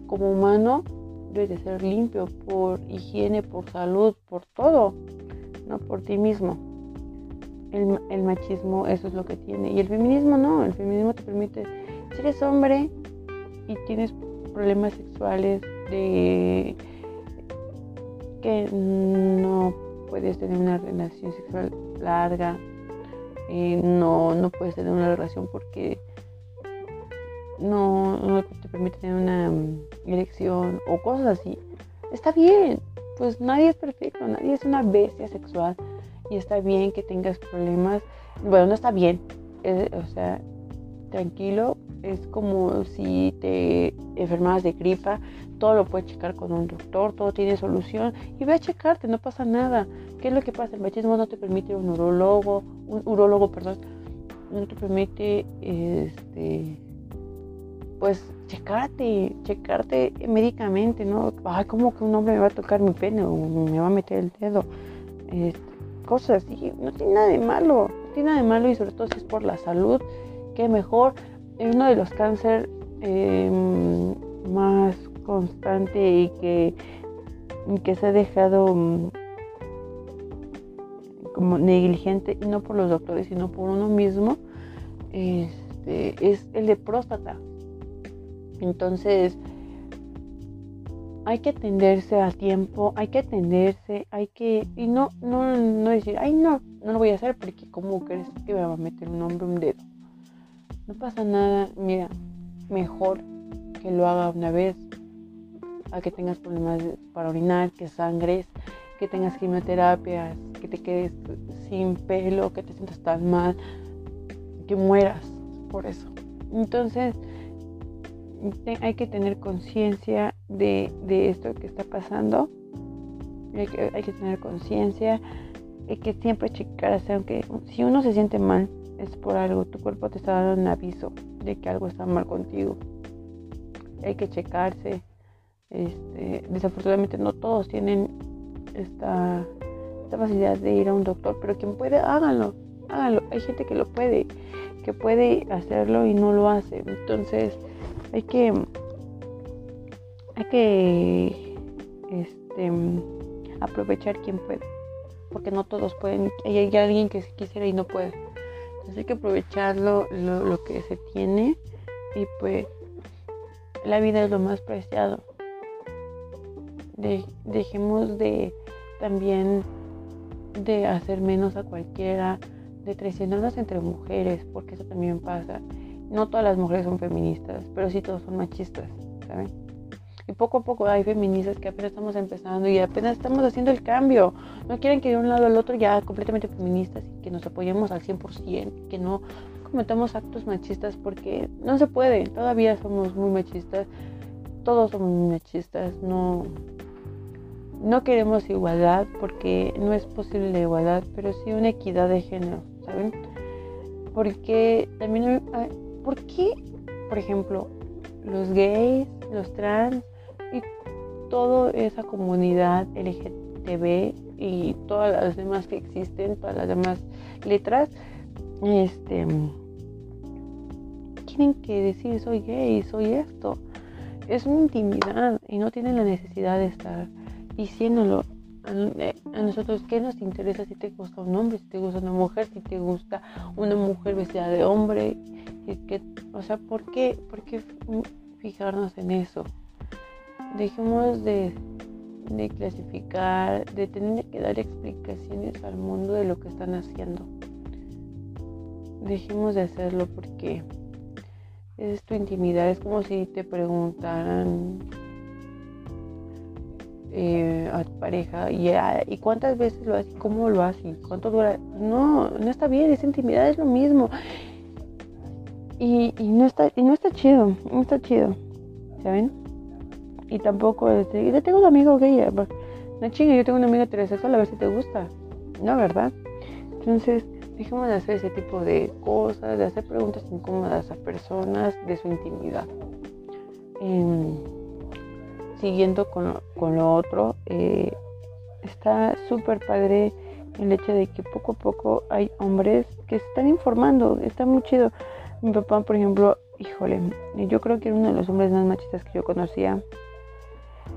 Como humano, debes de ser limpio por higiene, por salud, por todo, no por ti mismo. El, machismo eso es lo que tiene. Y el feminismo no, el feminismo te permite, si eres hombre y tienes problemas sexuales de que no puedes tener una relación sexual larga, eh, no, no puedes tener una relación porque no, te permite tener una elección o cosas así. Está bien, pues nadie es perfecto, nadie es una bestia sexual y está bien que tengas problemas. Bueno, no está bien, o sea, tranquilo, es como si te enfermas de gripa, todo lo puedes checar con un doctor, todo tiene solución y ve a checarte, no pasa nada. ¿Qué es lo que pasa? El machismo no te permite un urologo, un urólogo, perdón, no te permite este pues checarte, checarte médicamente, ¿no? Ay, como que un hombre me va a tocar mi pene o me va a meter el dedo. Cosas así, no tiene nada de malo, no tiene nada de malo y sobre todo si es por la salud, que mejor. Es uno de los cánceres em, más constante y que, que se ha dejado mm, como negligente, y no por los doctores, sino por uno mismo, este, es el de próstata. Entonces, hay que atenderse a tiempo, hay que atenderse, hay que, y no, no, no decir, ay no, no lo voy a hacer porque cómo crees que me va a meter un hombre un dedo. No pasa nada, mira, mejor que lo haga una vez, a que tengas problemas para orinar, que sangres, que tengas quimioterapia, que te quedes sin pelo, que te sientas tan mal, que mueras por eso. Entonces, hay que tener conciencia de, esto que está pasando. Hay que, tener conciencia. Hay que siempre checarse, aunque si uno se siente mal, es por algo. Tu cuerpo te está dando un aviso de que algo está mal contigo. Hay que checarse. Este, desafortunadamente no todos tienen esta, esta facilidad de ir a un doctor, pero quien puede, háganlo, háganlo. Hay gente que lo puede, que puede hacerlo y no lo hace. Entonces, hay que hay que este, aprovechar quien puede porque no todos pueden hay, alguien que quisiera y no puede entonces hay que aprovecharlo lo, que se tiene y pues la vida es lo más preciado dejemos de también de hacer menos a cualquiera, de traicionarnos entre mujeres, porque eso también pasa. No todas las mujeres son feministas, pero sí todos son machistas, ¿saben? Y poco a poco hay feministas que apenas estamos empezando y apenas estamos haciendo el cambio. No quieren que de un lado al otro ya completamente feministas y que nos apoyemos al 100%, que no cometamos actos machistas porque no se puede. Todavía somos muy machistas. Todos somos muy machistas. No, no queremos igualdad porque no es posible la igualdad, pero sí una equidad de género, ¿saben? Porque también, ¿por qué, por ejemplo, los gays, los trans y toda esa comunidad LGTB y todas las demás que existen, todas las demás letras, este, tienen que decir soy gay, soy esto. Es una intimidad y no tienen la necesidad de estar diciéndolo a, nosotros qué nos interesa si te gusta un hombre, si te gusta una mujer, si te gusta una mujer vestida de hombre, o sea, ¿por qué, ¿por qué fijarnos en eso? Dejemos de, de clasificar, de tener que dar explicaciones al mundo de lo que están haciendo. Dejemos de hacerlo porque es tu intimidad, es como si te preguntaran eh, a tu pareja y, ah, y cuántas veces lo haces, cómo lo haces, cuánto dura. No, no está bien, esa intimidad es lo mismo. Y, no está y no está chido, no está chido, ¿saben? Y tampoco, este, yo tengo un amigo gay, no chinga, yo tengo una amiga heterosexual, a ver si te gusta, ¿no, verdad? Entonces, dejemos de hacer ese tipo de cosas, de hacer preguntas incómodas a personas de su intimidad siguiendo con, con lo otro, eh, está súper padre el hecho de que poco a poco hay hombres que se están informando, está muy chido. Mi papá, por ejemplo, híjole, yo creo que era uno de los hombres más machistas que yo conocía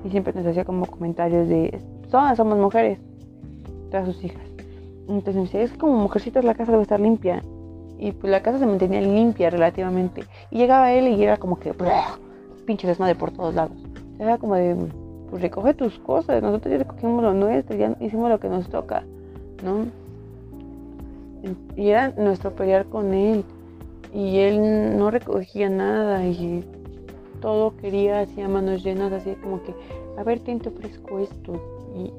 y siempre nos hacía como comentarios de, todas somos mujeres, todas sus hijas. Entonces me decía, es como mujercitas la casa debe estar limpia. Y pues la casa se mantenía limpia relativamente. Y llegaba él y era como que, pinche desmadre por todos lados. Era como de, pues recoge tus cosas, nosotros ya recogimos lo nuestro, ya hicimos lo que nos toca, ¿no? Y era nuestro pelear con él. Y él no recogía nada y todo quería, hacía manos llenas, así como que, a ver, te ofrezco esto. Y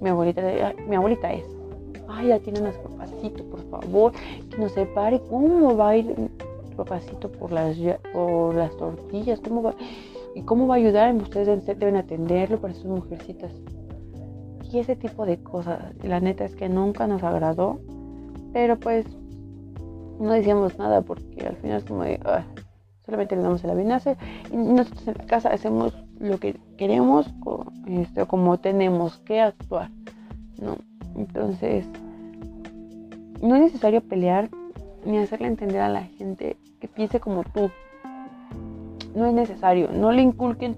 mi abuelita, mi abuelita es, ay, ya tiene unas papacito, por favor, que no se pare, ¿cómo va a ir papacito por las, por las tortillas? ¿Cómo va? ¿Y cómo va a ayudar? Ustedes deben atenderlo para sus mujercitas. Y ese tipo de cosas. La neta es que nunca nos agradó. Pero pues no decíamos nada porque al final es como de, solamente le damos el avinace y nosotros en la casa hacemos lo que queremos este, como tenemos que actuar, ¿no? Entonces, no es necesario pelear ni hacerle entender a la gente que piense como tú, no es necesario, no le inculquen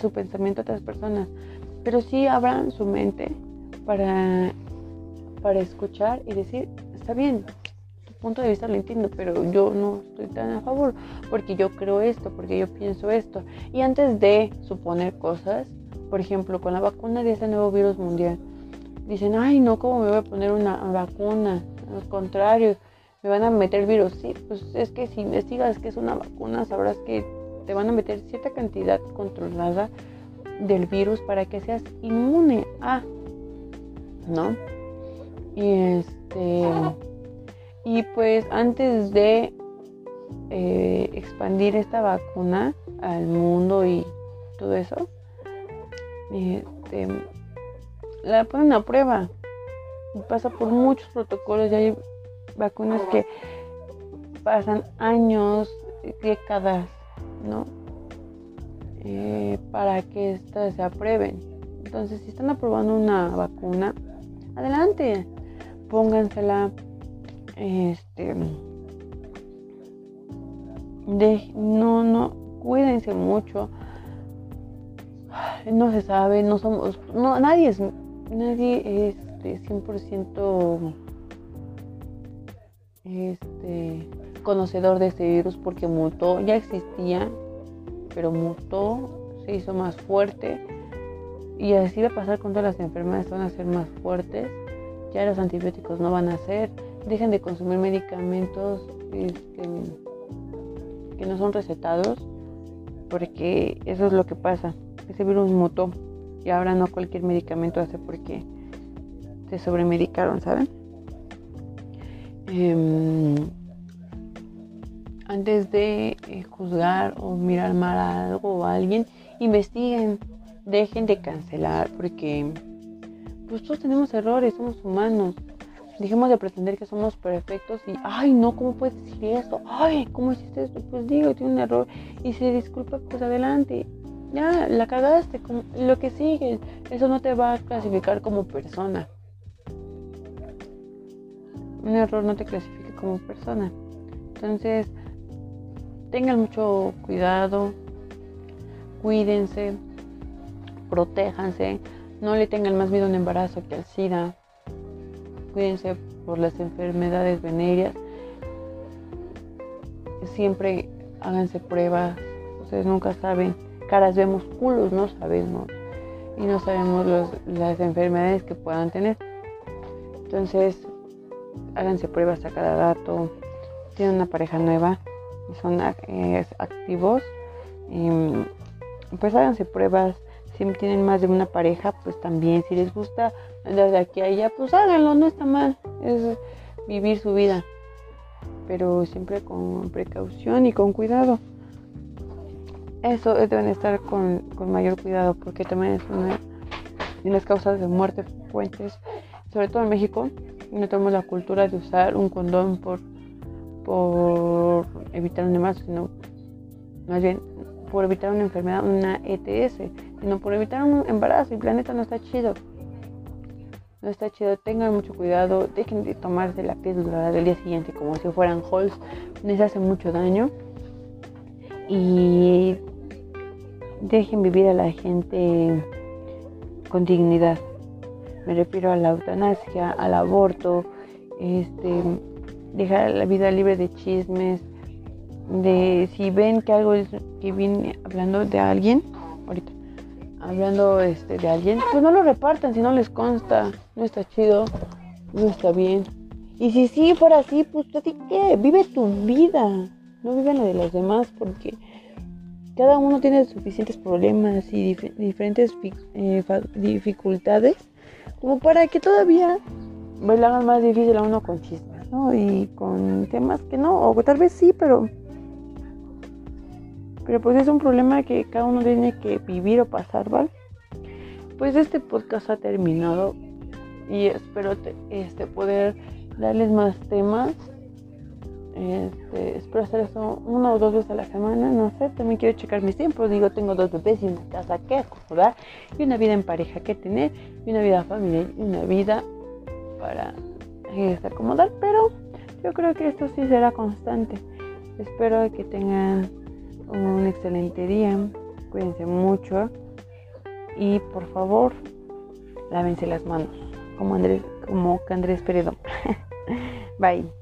su pensamiento a otras personas, pero sí abran su mente para, para escuchar y decir, está bien, tu punto de vista lo entiendo, pero yo no estoy tan a favor porque yo creo esto, porque yo pienso esto. Y antes de suponer cosas, por ejemplo, con la vacuna de este nuevo virus mundial, dicen, ay, no, ¿cómo me voy a poner una vacuna? Al contrario, me van a meter virus. Sí, pues es que si investigas que es una vacuna, sabrás que te van a meter cierta cantidad controlada del virus para que seas inmune a, ¿no? Y este, y pues antes de eh, expandir esta vacuna al mundo y todo eso, este, la ponen a prueba. Pasa por muchos protocolos, ya hay vacunas que pasan años, décadas ¿no? Eh, para que estas se aprueben. Entonces, si están aprobando una vacuna, adelante, póngansela. Este, no, no, cuídense mucho. No se sabe, no somos, no, nadie es, nadie es de 100% este, conocedor de este virus porque mutó, ya existía, pero mutó, se hizo más fuerte. Y así va a pasar con todas las enfermedades, van a ser más fuertes, ya los antibióticos no van a ser, dejen de consumir medicamentos que no son recetados, porque eso es lo que pasa, ese virus mutó y ahora no cualquier medicamento hace porque se sobremedicaron, ¿saben? Em, antes de eh, juzgar o mirar mal a algo o a alguien, investiguen, dejen de cancelar porque pues todos tenemos errores, somos humanos. Dejemos de pretender que somos perfectos y, ay, no, ¿cómo puedes decir eso? Ay, ¿cómo hiciste esto? Pues digo, tiene un error y se disculpa, pues adelante. Ya, la cagaste, lo que sigue, eso no te va a clasificar como persona. Un error no te clasifica como persona. Entonces, tengan mucho cuidado, cuídense, protéjanse, no le tengan más miedo a un embarazo que al SIDA, cuídense por las enfermedades venéreas, siempre háganse pruebas, ustedes nunca saben, caras vemos, culos no sabemos y no sabemos las enfermedades que puedan tener. Entonces, háganse pruebas a cada rato, tienen una pareja nueva, son eh, activos, pues háganse pruebas. Si tienen más de una pareja, pues también. Si les gusta andar de aquí a allá, pues háganlo, no está mal. Es vivir su vida. Pero siempre con precaución y con cuidado. Eso deben estar con, mayor cuidado porque también es una de las causas de muerte fuentes, sobre todo en México. No tenemos la cultura de usar un condón por por evitar un embarazo, sino más bien por evitar una enfermedad, una ETS, sino por evitar un embarazo. El planeta no está chido. No está chido, tengan mucho cuidado, dejen de tomarse la píldora del día siguiente como si fueran halls, les hace mucho daño. Y dejen vivir a la gente con dignidad. Me refiero a la eutanasia, al aborto, este, dejar la vida libre de chismes, de si ven que algo es, que viene hablando de alguien, ahorita, hablando este, de alguien, pues no lo repartan si no les consta, no está chido, no está bien. Y si sí fuera así, pues así que vive tu vida, no vive la de los demás porque cada uno tiene suficientes problemas y diferentes eh, dificultades como para que todavía pues, le hagan más difícil a uno con chismes. Y con temas que no, o tal vez sí, pero pero pues es un problema que cada uno tiene que vivir o pasar, ¿vale? Pues este podcast ha terminado y espero este, poder darles más temas. Este, espero hacer eso una o dos veces a la semana, no sé, también quiero checar mis tiempos, digo, tengo dos bebés y una casa que acomodar, y una vida en pareja que tener, y una vida familiar, y una vida para este, acomodar, pero yo creo que esto sí será constante. Espero que tengan un excelente día, cuídense mucho y por favor lávense las manos como Andrés, como Andrés Peredo. Bye.